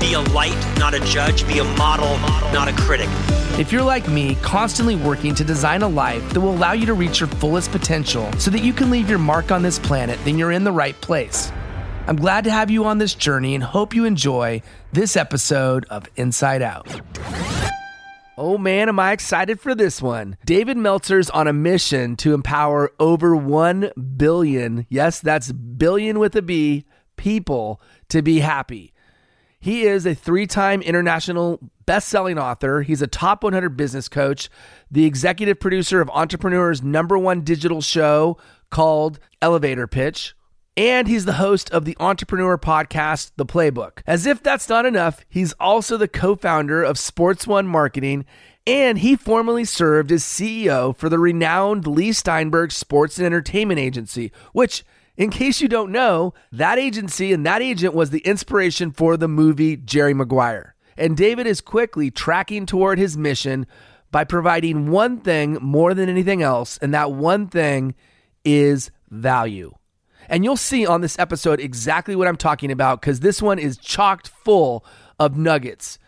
be a light, not a judge. Be a model, not a critic. If you're like me, constantly working to design a life that will allow you to reach your fullest potential so that you can leave your mark on this planet, then you're in the right place. I'm glad to have you on this journey and hope you enjoy this episode of Insight Out. Oh man, am I excited for this one. David Meltzer's on a mission to empower over 1 billion, yes, that's billion with a B, people to be happy. He is a three time international best selling author. He's a top 100 business coach, the executive producer of Entrepreneur's number one digital show called Elevator Pitch and he's the host of the entrepreneur podcast, The Playbook. As if that's not enough, he's also the co founder of Sports One Marketing, and he formerly served as CEO for the renowned Leigh Steinberg Sports and Entertainment Agency, which in case you don't know, that agency and that agent was the inspiration for the movie Jerry Maguire. And David is quickly tracking toward his mission by providing one thing more than anything else, and that one thing is value. And you'll see on this episode exactly what I'm talking about because this one is chocked full of nuggets.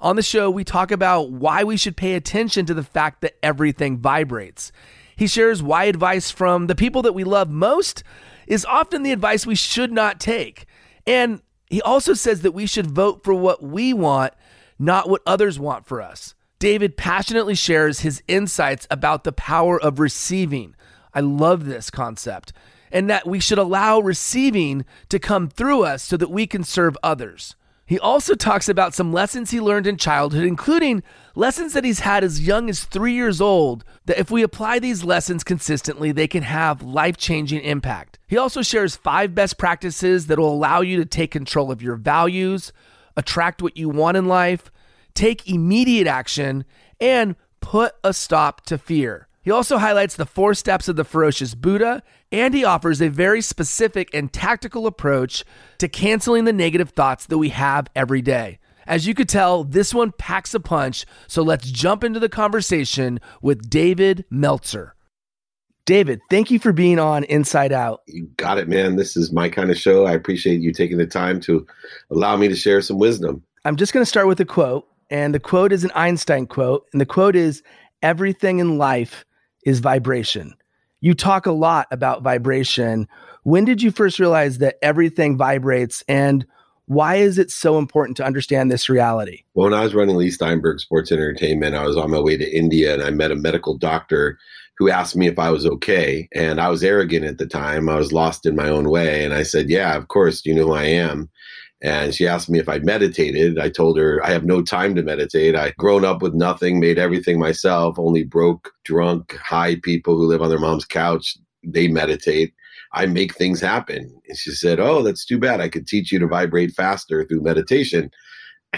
On the show, we talk about why we should pay attention to the fact that everything vibrates. He shares why advice from the people that we love most is often the advice we should not take. And he also says that we should vote for what we want, not what others want for us. David passionately shares his insights about the power of receiving. I love this concept and that we should allow receiving to come through us so that we can serve others. He also talks about some lessons he learned in childhood, including lessons that he's had as young as three years old, that if we apply these lessons consistently, they can have life changing impact. He also shares five best practices that will allow you to take control of your values, attract what you want in life, take immediate action, and put a stop to fear. He also highlights the four steps of the ferocious Buddha, and he offers a very specific and tactical approach to canceling the negative thoughts that we have every day. As you could tell, this one packs a punch, so let's jump into the conversation with David Meltzer. David, thank you for being on Insight Out. You got it, man. This is my kind of show. I appreciate you taking the time to allow me to share some wisdom. I'm just going to start with a quote, and the quote is an Einstein quote, and the quote is Everything in life is vibration. You talk a lot about vibration. When did you first realize that everything vibrates and why is it so important to understand this reality? Well, when I was running Leigh Steinberg Sports Entertainment, I was on my way to India and I met a medical doctor who asked me if I was okay. And I was arrogant at the time. I was lost in my own way. And I said, Yeah, of course, you know who I am. And she asked me if I meditated. I told her I have no time to meditate. I'd grown up with nothing, made everything myself, only broke, drunk, high people who live on their mom's couch. They meditate. I make things happen. And she said, Oh, that's too bad. I could teach you to vibrate faster through meditation.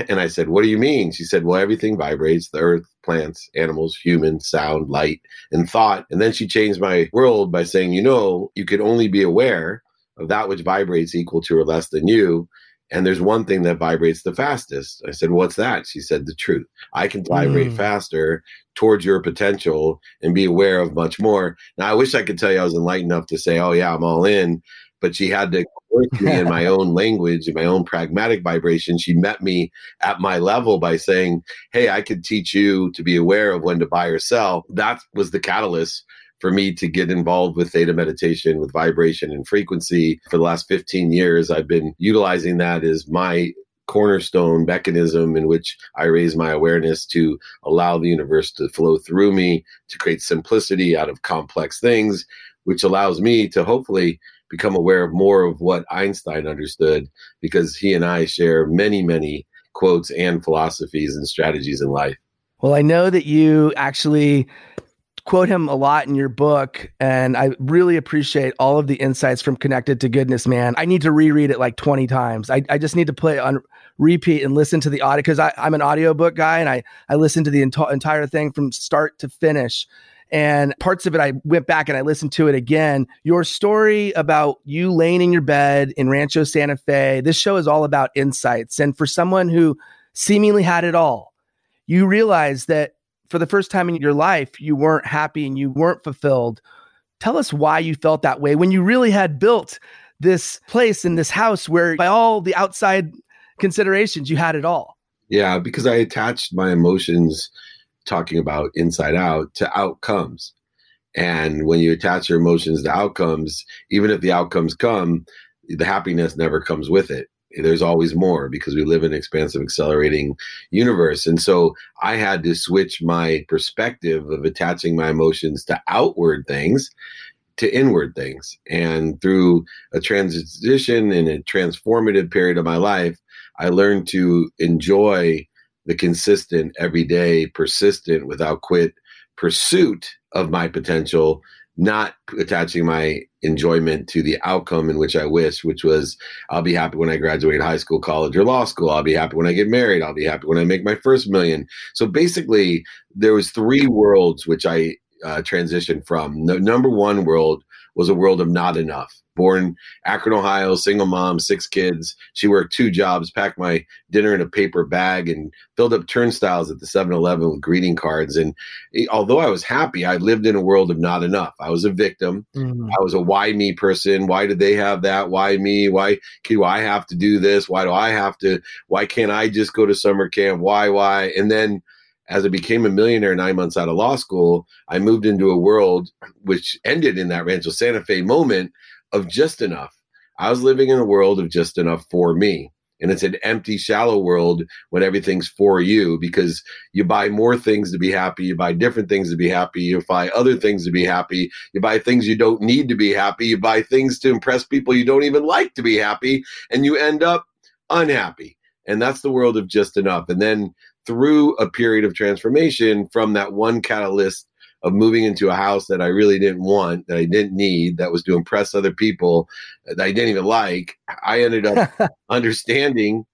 And I said, What do you mean? She said, Well, everything vibrates the earth, plants, animals, humans, sound, light, and thought. And then she changed my world by saying, You know, you could only be aware of that which vibrates equal to or less than you and there's one thing that vibrates the fastest. I said, What's that? She said, The truth. I can vibrate mm. faster towards your potential and be aware of much more. Now, I wish I could tell you I was enlightened enough to say, Oh, yeah, I'm all in. But she had to work me in my own language, in my own pragmatic vibration. She met me at my level by saying, Hey, I could teach you to be aware of when to buy or sell. That was the catalyst for me to get involved with theta meditation, with vibration and frequency. For the last 15 years, I've been utilizing that as my cornerstone mechanism in which I raise my awareness to allow the universe to flow through me, to create simplicity out of complex things, which allows me to hopefully become aware of more of what Einstein understood because he and I share many, many quotes and philosophies and strategies in life. Well, I know that you actually quote him a lot in your book, and I really appreciate all of the insights from Connected to Goodness, man. I need to reread it like 20 times. I, I just need to play on repeat and listen to the audio because I'm an audiobook guy and I, I listen to the ent- entire thing from start to finish. And parts of it, I went back and I listened to it again. Your story about you laying in your bed in Rancho Santa Fe, this show is all about insights. And for someone who seemingly had it all, you realize that for the first time in your life, you weren't happy and you weren't fulfilled. Tell us why you felt that way when you really had built this place in this house where, by all the outside considerations, you had it all. Yeah, because I attached my emotions, talking about inside out, to outcomes. And when you attach your emotions to outcomes, even if the outcomes come, the happiness never comes with it there's always more because we live in an expansive accelerating universe. And so i had to switch my perspective of attaching my emotions to outward things to inward things. And through a transition and a transformative period of my life i learned to enjoy the consistent everyday persistent without quit pursuit of my potential not attaching my enjoyment to the outcome in which I wish, which was I'll be happy when I graduate high school, college, or law school. I'll be happy when I get married. I'll be happy when I make my first million. So basically, there was three worlds which I uh, transitioned from. Number one world was a world of not enough born Akron, Ohio, single mom, six kids. She worked two jobs, packed my dinner in a paper bag, and filled up turnstiles at the 7 Eleven with greeting cards. And although I was happy, I lived in a world of not enough. I was a victim. Mm-hmm. I was a why me person. Why did they have that? Why me? Why do I have to do this? Why do I have to? Why can't I just go to summer camp? Why, why? And then as I became a millionaire nine months out of law school, I moved into a world which ended in that Rancho Santa Fe moment of just enough. I was living in a world of just enough for me. And it's an empty, shallow world when everything's for you because you buy more things to be happy. You buy different things to be happy. You buy other things to be happy. You buy things you don't need to be happy. You buy things to impress people you don't even like to be happy. And you end up unhappy. And that's the world of just enough. And then through a period of transformation from that one catalyst of moving into a house that I really didn't want, that I didn't need, that was to impress other people that I didn't even like, I ended up understanding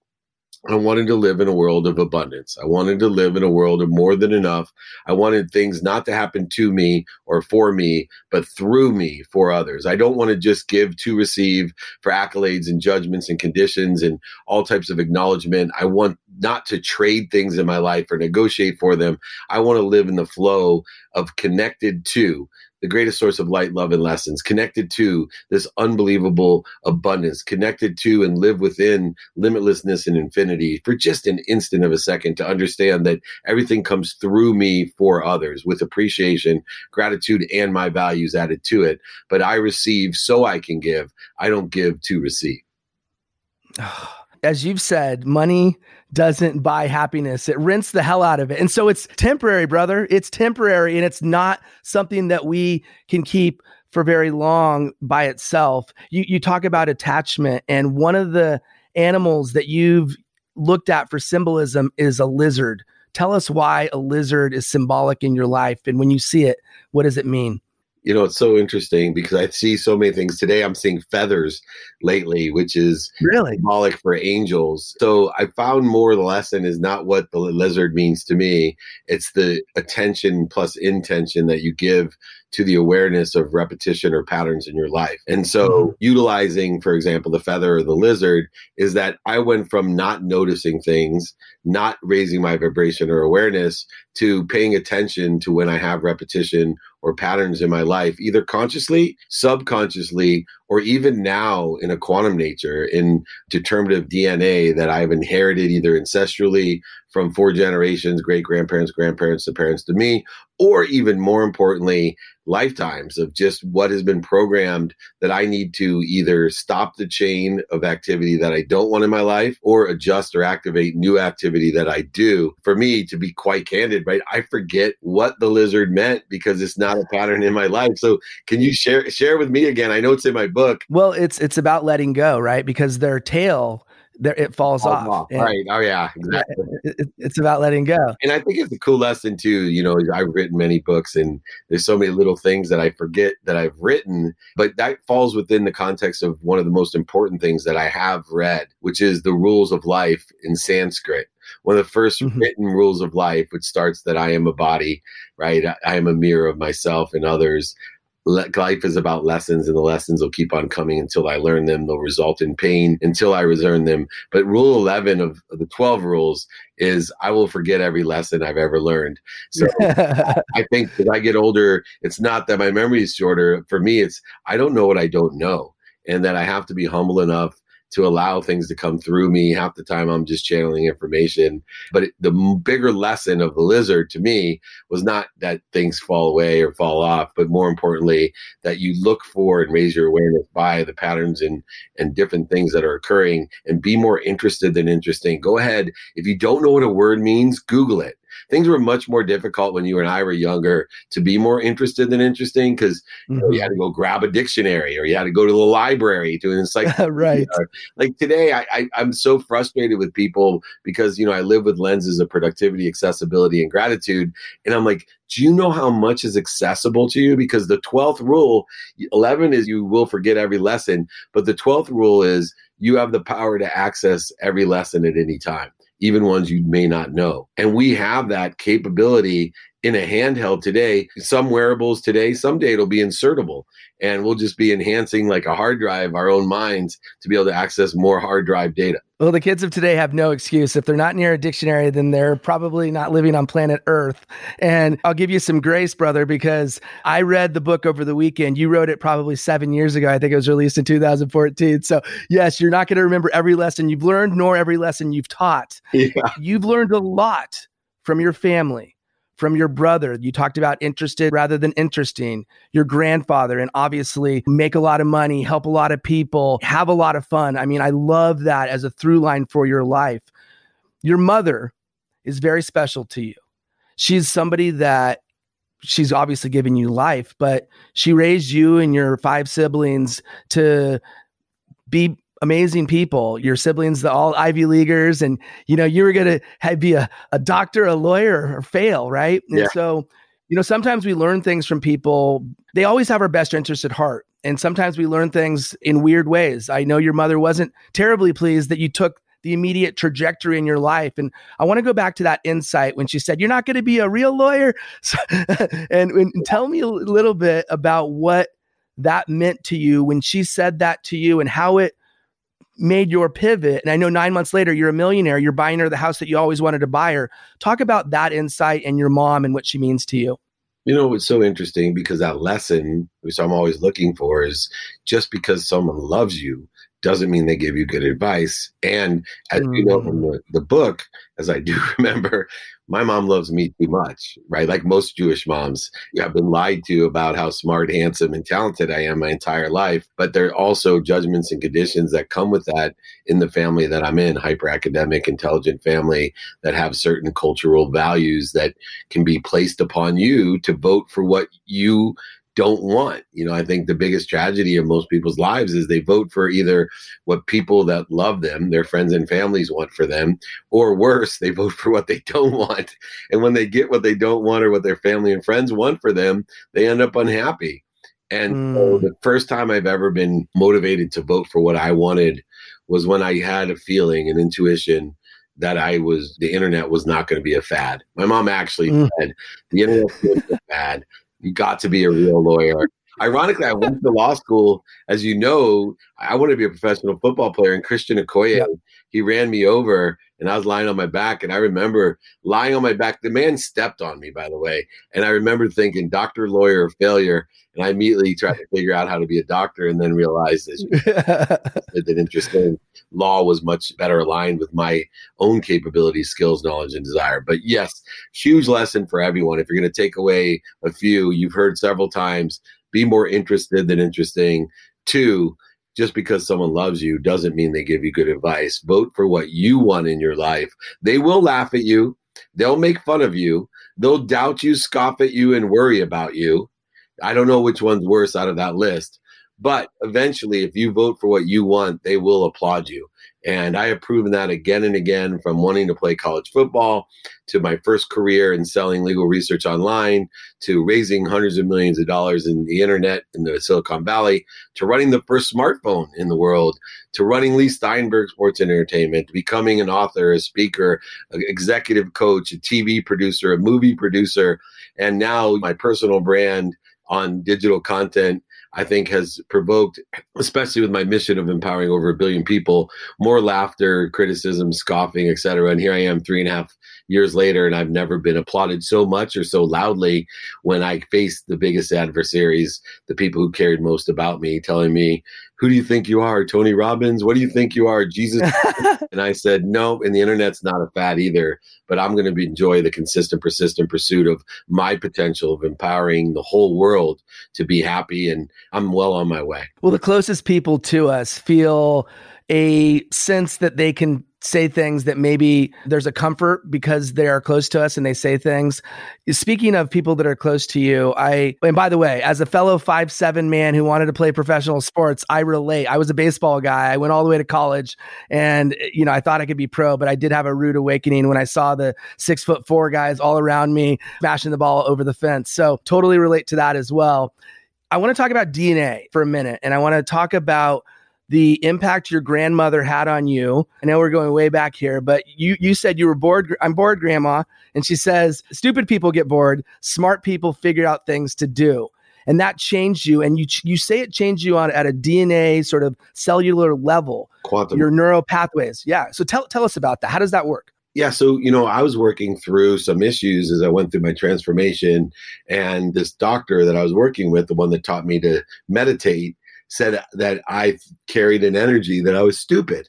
I wanted to live in a world of abundance. I wanted to live in a world of more than enough. I wanted things not to happen to me or for me, but through me for others. I don't want to just give to receive for accolades and judgments and conditions and all types of acknowledgement. I want not to trade things in my life or negotiate for them. I want to live in the flow of connected to the greatest source of light, love, and lessons, connected to this unbelievable abundance, connected to and live within limitlessness and infinity for just an instant of a second to understand that everything comes through me for others with appreciation, gratitude, and my values added to it. But I receive so I can give. I don't give to receive. Oh, As you've said, money doesn't buy happiness. It rents the hell out of it. And so it's temporary, brother. It's temporary and it's not something that we can keep for very long by itself. You you talk about attachment and one of the animals that you've looked at for symbolism is a lizard. Tell us why a lizard is symbolic in your life and when you see it, what does it mean? You know, it's so interesting because I see so many things today. I'm seeing feathers lately, which is really symbolic for angels. So I found more the lesson is not what the lizard means to me. It's the attention plus intention that you give to the awareness of repetition or patterns in your life. And so, mm-hmm. utilizing, for example, the feather or the lizard is that I went from not noticing things, not raising my vibration or awareness, to paying attention to when I have repetition or patterns in my life, either consciously, subconsciously, or even now in a quantum nature, in determinative DNA that I've inherited either ancestrally from four generations, great grandparents, grandparents, the parents to me, or even more importantly, lifetimes of just what has been programmed that I need to either stop the chain of activity that I don't want in my life or adjust or activate new activity that I do. For me, to be quite candid, right, I forget what the lizard meant because it's not pattern in my life. So can you share share with me again? I know it's in my book. Well, it's it's about letting go, right? Because their tail there it falls, falls off. off. right. Oh yeah, exactly. It, it's about letting go. And I think it's a cool lesson too. You know, I've written many books and there's so many little things that I forget that I've written, but that falls within the context of one of the most important things that I have read, which is the rules of life in Sanskrit one of the 1st mm-hmm. written rules of life, which starts that I am a body, right? I am a mirror of myself and others life is about lessons and the lessons will keep on coming until I learn them. They'll result in pain until I learn them. But rule 11 of the 12 rules is I will forget every lesson I've ever learned. So I think as I get older, it's not that my memory is shorter. For me, it's I don't know what I don't know. And that I have to be humble enough to allow things to come through me. Half the time I'm just channeling information. But it, the bigger lesson of the lizard to me was not that things fall away or fall off, but more importantly, that you look for and raise your awareness by the patterns and, and different things that are occurring and be more interested than interesting. Go ahead. If you don't know what a word means, Google it things were much more difficult when you and I were younger to be more interested than interesting because mm-hmm. you, know, you, had to go grab a dictionary or you had to go to the library to an encyclopedia. right. Like today, I, I, I'm so frustrated with people because, you know, I live with lenses of productivity, accessibility, and gratitude. And I'm like, do you know how much is accessible to you? Because the 12th rule, 11 is you will forget every lesson, but the 12th rule is you have the power to access every lesson at any time even ones you may not know. And we have that capability in a handheld today. Some wearables today, someday it'll be insertable and we'll just be enhancing like a hard drive our own minds to be able to access more hard drive data. Well, the kids of today have no excuse. If they're not near a dictionary, then they're probably not living on planet Earth. And I'll give you some grace, brother, because I read the book over the weekend. You wrote it probably seven years ago. I think it was released in 2014. So, yes, you're not going to remember every lesson you've learned, nor every lesson you've taught. Yeah. You've learned a lot from your family from your brother. You talked about interested rather than interesting, your grandfather, and obviously make a lot of money, help a lot of people, have a lot of fun. I mean, I love that as a through line for your life. Your mother is very special to you. She's somebody that she's obviously given you life, but she raised you and your five siblings to be amazing people, your siblings, the all Ivy Leaguers, and you know, you were gonna have, be a, a doctor, a lawyer, or fail, right? And yeah. so, you know, sometimes we learn things from people, they always have our best interest at heart. And sometimes we learn things in weird ways. I know your mother wasn't terribly pleased that you took the immediate trajectory in your life. And I want to go back to that insight when she said, You're not going to be a real lawyer. So, and, and tell me a little bit about what that meant to you when she said that to you and how it made your pivot and i know nine months later you're a millionaire you're buying her the house that you always wanted to buy her talk about that insight and your mom and what she means to you you know it's so interesting because that lesson which i'm always looking for is just because someone loves you doesn't mean they give you good advice and as mm-hmm. you know from mm. the, the book as i do remember my mom loves me too much, right? Like most Jewish moms, I've been lied to about how smart, handsome, and talented I am my entire life. But there are also judgments and conditions that come with that in the family that I'm in, hyper academic, intelligent family that have certain cultural values that can be placed upon you to vote for what you don't want. You know, I think the biggest tragedy of most people's lives is they vote for either what people that love them, their friends and families want for them, or worse, they vote for what they don't want. And when they get what they don't want or what their family and friends want for them, they end up unhappy. And mm. so the first time I've ever been motivated to vote for what I wanted was when I had a feeling, an intuition that I was the internet was not going to be a fad. My mom actually mm. said the internet was a fad you got to be a real lawyer. Ironically, I went to law school. As you know, I wanted to be a professional football player. And Christian Okoye, he ran me over and I was lying on my back. And I remember lying on my back. The man stepped on me, by the way. And I remember thinking, doctor, lawyer, failure. And I immediately tried to figure out how to be a doctor and then realized that interesting law was much better aligned with my own capabilities, skills, knowledge, and desire. But yes, huge lesson for everyone. If you're going to take away a few, you've heard several times be more interested than interesting. Two, just because someone loves you doesn't mean they give you good advice. Vote for what you want in your life. They will laugh at you, they'll make fun of you, they'll doubt you, scoff at you, and worry about you. I don't know which one's worse out of that list, But eventually, if you vote for what you want, they will applaud you. And I have proven that again and again from wanting to play college football to my first career in selling legal research online to raising hundreds of millions of dollars in the internet in the Silicon Valley to running the first smartphone in the world to running Leigh Steinberg Sports and Entertainment to becoming an author, a speaker, an executive coach, a TV producer, a movie producer, and now my personal brand on digital content I think has provoked, especially with my mission of empowering over a billion people, more laughter, criticism, scoffing, etc. And here I am three and a half years later, and I've never been applauded so much or so loudly when I faced the biggest adversaries, the people who cared most about me, telling me, Who do you think you are, Tony Robbins? What do you think you are, Jesus? and I said, No, and the internet's not a fad either, but I'm going to enjoy the consistent, persistent pursuit of my potential of empowering the whole world to be happy. And I'm well on my way. Well, the closest people to us feel a sense that they can say things that maybe there's a comfort because they are close to us and they say things. Speaking of people that are close to you, I and by the way, as a fellow five seven man who wanted to play professional sports, I relate. I was a baseball guy. I went all the way to college, and you know I thought I could be pro, but I did have a rude awakening when I saw the six foot four guys all around me smashing the ball over the fence. So totally relate to that as well. I want to talk about DNA for a minute, and I want to talk about the impact your grandmother had on you. I know we're going way back here, but you you said you were bored. I'm bored, grandma. And she says, stupid people get bored, smart people figure out things to do. And that changed you. And you you say it changed you on at a DNA sort of cellular level. Quantum. Your neural pathways. Yeah. So tell tell us about that. How does that work? Yeah, so you know, I was working through some issues as I went through my transformation, and this doctor that I was working with, the one that taught me to meditate, said that I carried an energy that I was stupid.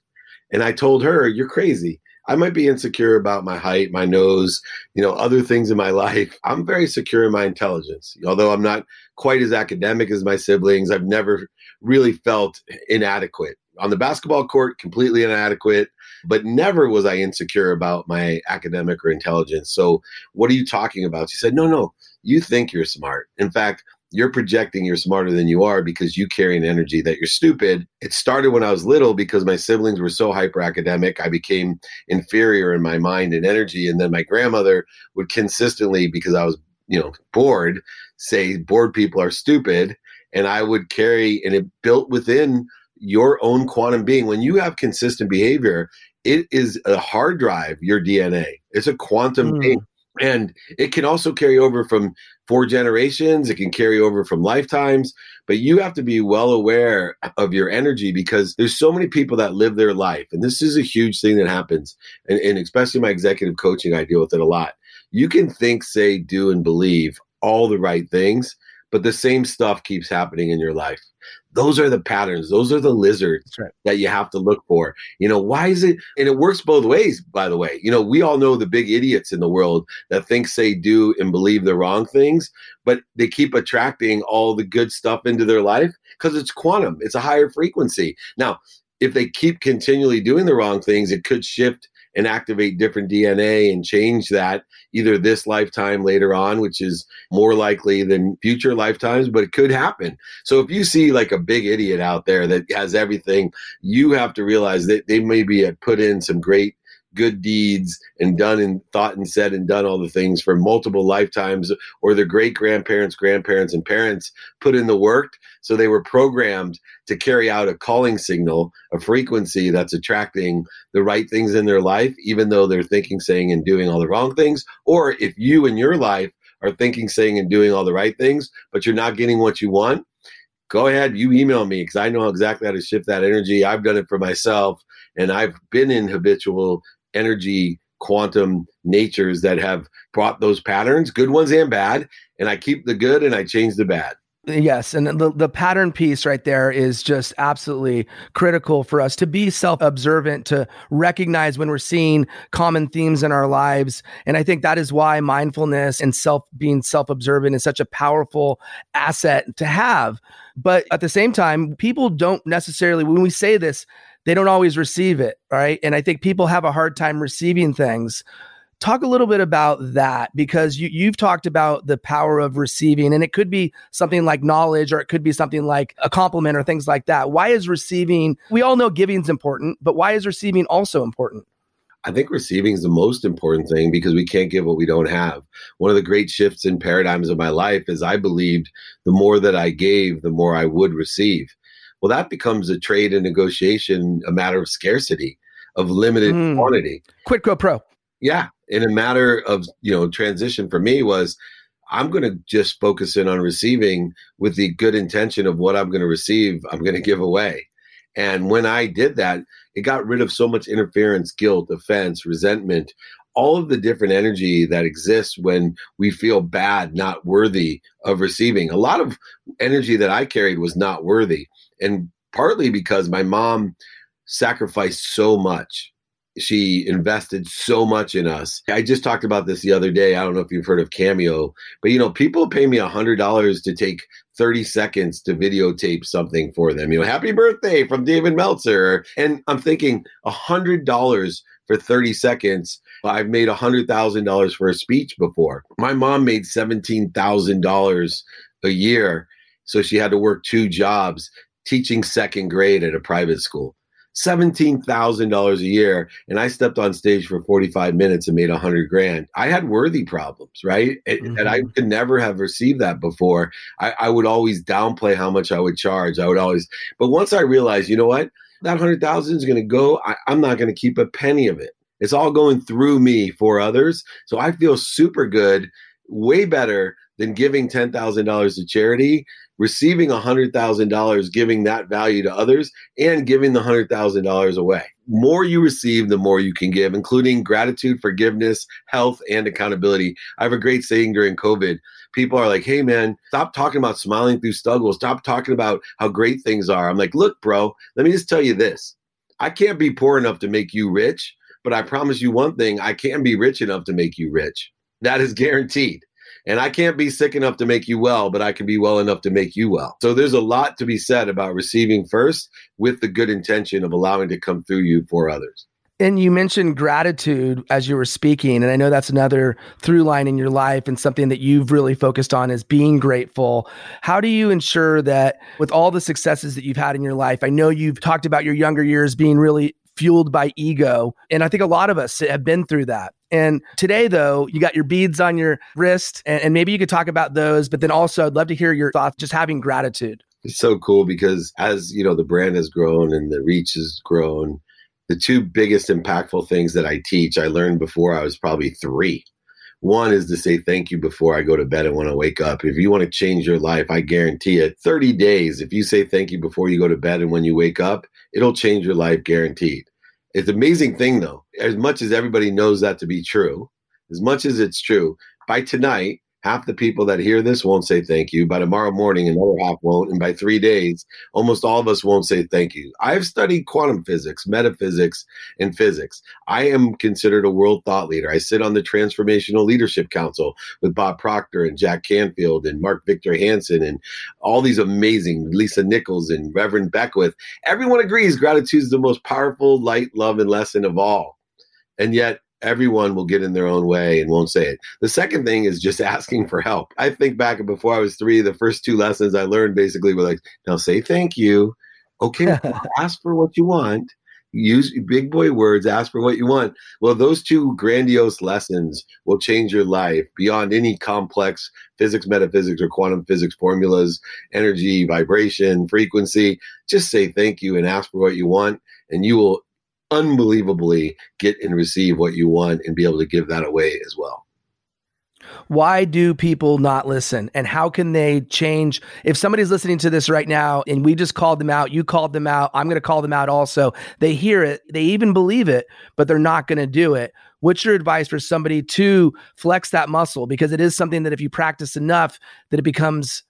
And I told her, You're crazy. I might be insecure about my height, my nose, you know, other things in my life. I'm very secure in my intelligence. Although I'm not quite as academic as my siblings, I've never really felt inadequate. On the basketball court, completely inadequate, but never was I insecure about my academic or intelligence. So, what are you talking about? She said, No, no, you think you're smart. In fact, you're projecting you're smarter than you are because you carry an energy that you're stupid. It started when I was little because my siblings were so hyper academic. I became inferior in my mind and energy. And then my grandmother would consistently, because I was, you know, bored, say bored people are stupid. And I would carry, and it built within your own quantum being. When you have consistent behavior, it is a hard drive, your DNA. It's a quantum mm. being and it can also carry over from four generations it can carry over from lifetimes but you have to be well aware of your energy because there's so many people that live their life and this is a huge thing that happens and, and especially my executive coaching i deal with it a lot. You can think say do and believe all the right things but the same stuff keeps happening in your life those are the patterns. Those are the lizards right. that you have to look for. You know why is it and it works both ways by the way. You know we all know the big idiots in the world that think say do and believe the wrong things but they keep attracting all the good stuff into their life because it's quantum. It's a higher frequency. Now if they keep continually doing the wrong things it could shift and activate different DNA and change that either this lifetime later on, which is more likely than future lifetimes, but it could happen. So if you see like a big idiot out there that has everything, you have to realize that they maybe had put in some great good deeds and done and thought and said and done all the things for multiple lifetimes or their great grandparents grandparents and parents put in the work. So they were programmed to carry out a calling signal a frequency that's attracting the right things in their life even though they're thinking saying and doing all the wrong things. Or if you in your life are thinking saying and doing all the right things but you're not getting what you want go ahead you email me because i know exactly how to shift that energy. I've done it for myself and I've been in habitual energy quantum natures that have brought those patterns, good ones and bad. And I keep the good and I change the bad. Yes, and the the pattern piece right there is just absolutely critical for us to be self-observant to recognize when we're seeing common themes in our lives and I think that is why mindfulness and self being self-observant is such a powerful asset to have. But at the same time, people don't necessarily when we say this they don't always receive it, right? And I think people have a hard time receiving things. Talk a little bit about that because you, you've talked about the power of receiving, and it could be something like knowledge or it could be something like a compliment or things like that. Why is receiving, we all know giving is important, but why is receiving also important? I think receiving is the most important thing because we can't give what we don't have. One of the great shifts in paradigms of my life is I believed the more that I gave, the more I would receive. Well, that becomes a trade and negotiation, a matter of scarcity, of limited mm. quantity. Quid pro pro. Yeah in a matter of you know transition for me was i'm going to just focus in on receiving with the good intention of what i'm going to receive i'm going to give away and when i did that it got rid of so much interference guilt offense resentment all of the different energy that exists when we feel bad not worthy of receiving a lot of energy that i carried was not worthy and partly because my mom sacrificed so much she invested so much in us. I just talked about this the other day. I don't know if you've heard of Cameo, but you know, people pay me a hundred dollars to take 30 seconds to videotape something for them. You know, happy birthday from David Meltzer. And I'm thinking a hundred dollars for 30 seconds. I've made a hundred thousand dollars for a speech before. My mom made seventeen thousand dollars a year. So she had to work two jobs teaching second grade at a private school. $17,000 a year and I stepped on stage for 45 minutes and made 100 grand. I had worthy problems, right? Mm-hmm. And I could never have received that before. I, I, would always downplay how much I would charge. I would always, but once I realized, you know what? That 100,000 is going to go. I, I'm not going to keep a penny of it. It's all going through me for others. So I feel super good, way better than giving $10,000 to charity receiving $100,000, giving that value to others, and giving the $100,000 away. More you receive, the more you can give, including gratitude, forgiveness, health, and accountability. I have a great saying during COVID. People are like, hey, man, stop talking about smiling through struggles. Stop talking about how great things are. I'm like, look, bro, let me just tell you this. I can't be poor enough to make you rich, but I promise you one thing I can be rich enough to make you rich. That is guaranteed. And I can't be sick enough to make you well, but I can be well enough to make you well. So there's a lot to be said about receiving first with the good intention of allowing to come through you for others. And you mentioned gratitude as you were speaking. And I know that's another through line in your life and something that you've really focused on is being grateful. How do you ensure that with all the successes that you've had in your life, I know you've talked about your younger years being really fueled by ego. And I think a lot of us have been through that. And today, though, you got your beads on your wrist, and, and, maybe you could talk about those. But then also, I'd love to hear your thoughts just having gratitude. It's so cool because as you know, the brand has grown and the reach has grown. The two biggest impactful things that I teach, I learned before I was probably three. One is to say thank you before I go to bed and when I wake up. If you want to change your life, I guarantee it. 30 days, if you say thank you before you go to bed and when you wake up, it'll change your life guaranteed. It's an amazing thing, though. As much as everybody knows that to be true, as much as it's true, by tonight, half the people that hear this won't say thank you. By tomorrow morning, another half won't. And by three days, almost all of us won't say thank you. I've studied quantum physics, metaphysics, and physics. I am considered a world thought leader. I sit on the Transformational Leadership Council with Bob Proctor and Jack Canfield and Mark Victor Hansen and all these amazing Lisa Nichols and Reverend Beckwith. Everyone agrees gratitude is the most powerful light, love, and lesson of all. And yet, everyone will get in their own way and won't say it. The second thing is just asking for help. I think back before I was three, the first two lessons I learned basically were like, now say thank you. Okay, ask for what you want. Use big boy words, ask for what you want. Well, those two grandiose lessons will change your life beyond any complex physics, metaphysics, or quantum physics formulas, energy, vibration, frequency. Just say thank you and ask for what you want, and you will unbelievably get and receive what you want and be able to give that away as well. Why do people not listen? And how can they change? If somebody's listening to this right now and we just called them out, you called them out, I'm going to call them out also. They hear it, they even believe it, but they're not going to do it. What's your advice for somebody to flex that muscle? Because it is something that if you practice enough, that it becomes,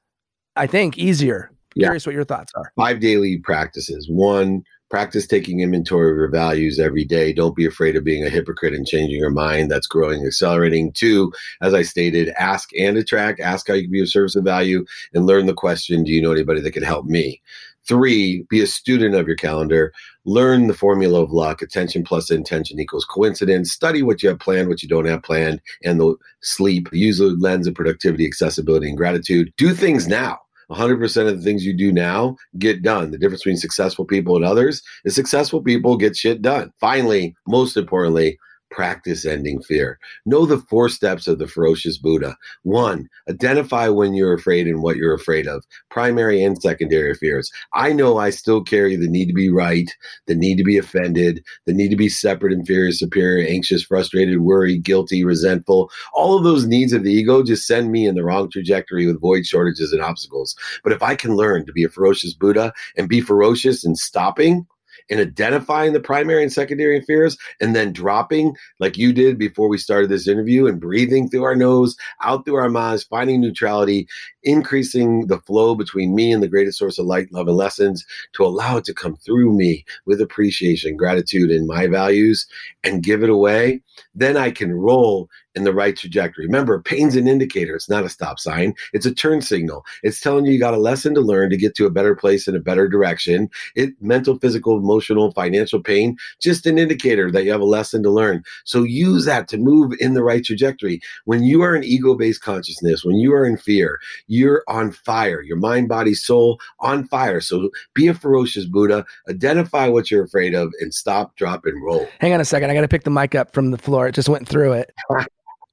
I think, easier. Yeah. Curious what your thoughts are. Five daily practices. One, practice taking inventory of your values every day. Don't be afraid of being a hypocrite and changing your mind. That's growing, accelerating. Two, as I stated, ask and attract. Ask how you can be of service and value and learn the question Do you know anybody that can help me? Three, be a student of your calendar. Learn the formula of luck. Attention plus intention equals coincidence. Study what you have planned, what you don't have planned, and the sleep. Use the lens of productivity, accessibility, and gratitude. Do things now. 100% of the things you do now get done. The difference between successful people and others is successful people get shit done. Finally, most importantly, practice ending fear. Know the four steps of the ferocious Buddha. One, identify when you're afraid and what you're afraid of, primary and secondary fears. I know I still carry the need to be right, the need to be offended, the need to be separate, inferior, superior, anxious, frustrated, worried, guilty, resentful. All of those needs of the ego just send me in the wrong trajectory with void shortages and obstacles. But if I can learn to be a ferocious Buddha and be ferocious in stopping, in identifying the primary and secondary fears and then dropping like you did before we started this interview and breathing through our nose, out through our mouths, finding neutrality, increasing the flow between me and the greatest source of light, love, and lessons to allow it to come through me with appreciation, gratitude, and my values and give it away, then I can roll in the right trajectory. Remember, pain's an indicator. It's not a stop sign. It's a turn signal. It's telling you you got a lesson to learn to get to a better place in a better direction. It mental, physical, emotional, financial pain, just an indicator that you have a lesson to learn. So use that to move in the right trajectory. When you are in ego-based consciousness, when you are in fear, you're on fire. Your mind, body, soul on fire. So be a ferocious Buddha. Identify what you're afraid of and stop, drop, and roll. Hang on a second. I got to pick the mic up from the floor. It just went through it.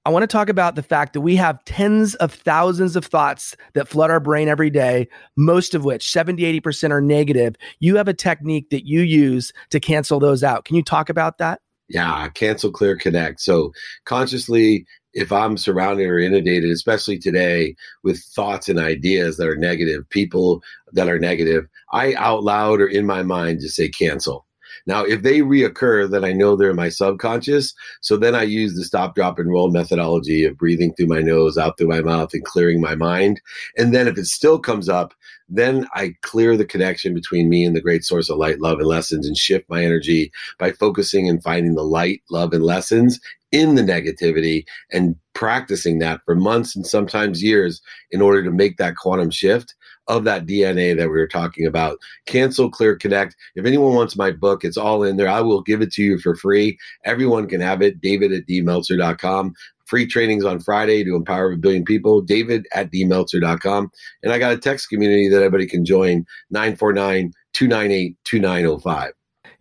I want to talk about the fact that we have tens of thousands of thoughts that flood our brain every day, most of which 70, 80% are negative. You have a technique that you use to cancel those out. Can you talk about that? Yeah, cancel, clear, connect. So consciously, if I'm surrounded or inundated, especially today, with thoughts and ideas that are negative, people that are negative, I out loud or in my mind just say cancel now, if they reoccur, then I know they're in my subconscious. So then I use the stop, drop, and roll methodology of breathing through my nose, out through my mouth, and clearing my mind. And then if it still comes up, then I clear the connection between me and the great source of light, love, and lessons and shift my energy by focusing and finding the light, love, and lessons in the negativity and practicing that for months and sometimes years in order to make that quantum shift of that DNA that we were talking about. Cancel, clear, connect. If anyone wants my book, it's all in there. I will give it to you for free. Everyone can have it. David at dmeltzer.com. Free trainings on Friday to empower a billion people. David at dmeltzer.com. And I got a text community that everybody can join 949 298 2905.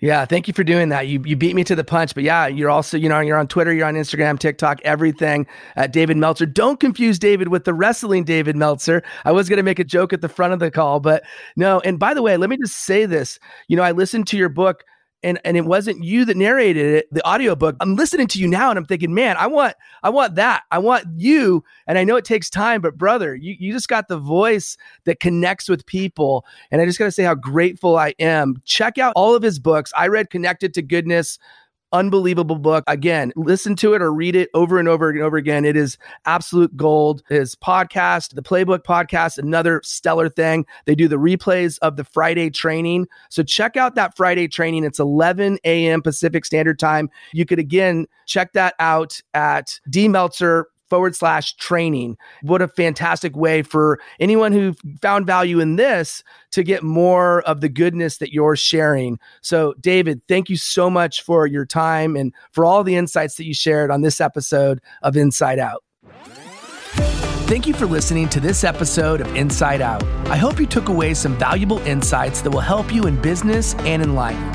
Yeah, thank you for doing that. You you beat me to the punch, but yeah, you're also you know you're on Twitter, you're on Instagram, TikTok, everything at David Meltzer. Don't confuse David with the wrestling David Meltzer. I was going to make a joke at the front of the call, but no. And by the way, let me just say this. You know, I listened to your book and and it wasn't you that narrated it the audiobook. I'm listening to you now and i'm thinking man i want i want that. I want you. And i know it takes time but brother you, you just got the voice that connects with people. And i just got to say how grateful i am. Check out all of his books. I read connected to goodness unbelievable book. Again, listen to it or read it over and over and over again. It is absolute gold. His podcast, the Playbook podcast, another stellar thing. They do the replays of the Friday training. So check out that Friday training. It's 11 a.m. Pacific Standard Time. You could again check that out at D Meltzer forward slash training. What a fantastic way for anyone who found value in this to get more of the goodness that you're sharing. So, David, thank you so much for your time and for all the insights that you shared on this episode of Insight Out. Thank you for listening to this episode of Insight Out. I hope you took away some valuable insights that will help you in business and in life.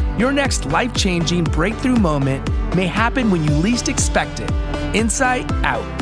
your next life changing breakthrough moment may happen when you least expect it. Insight out.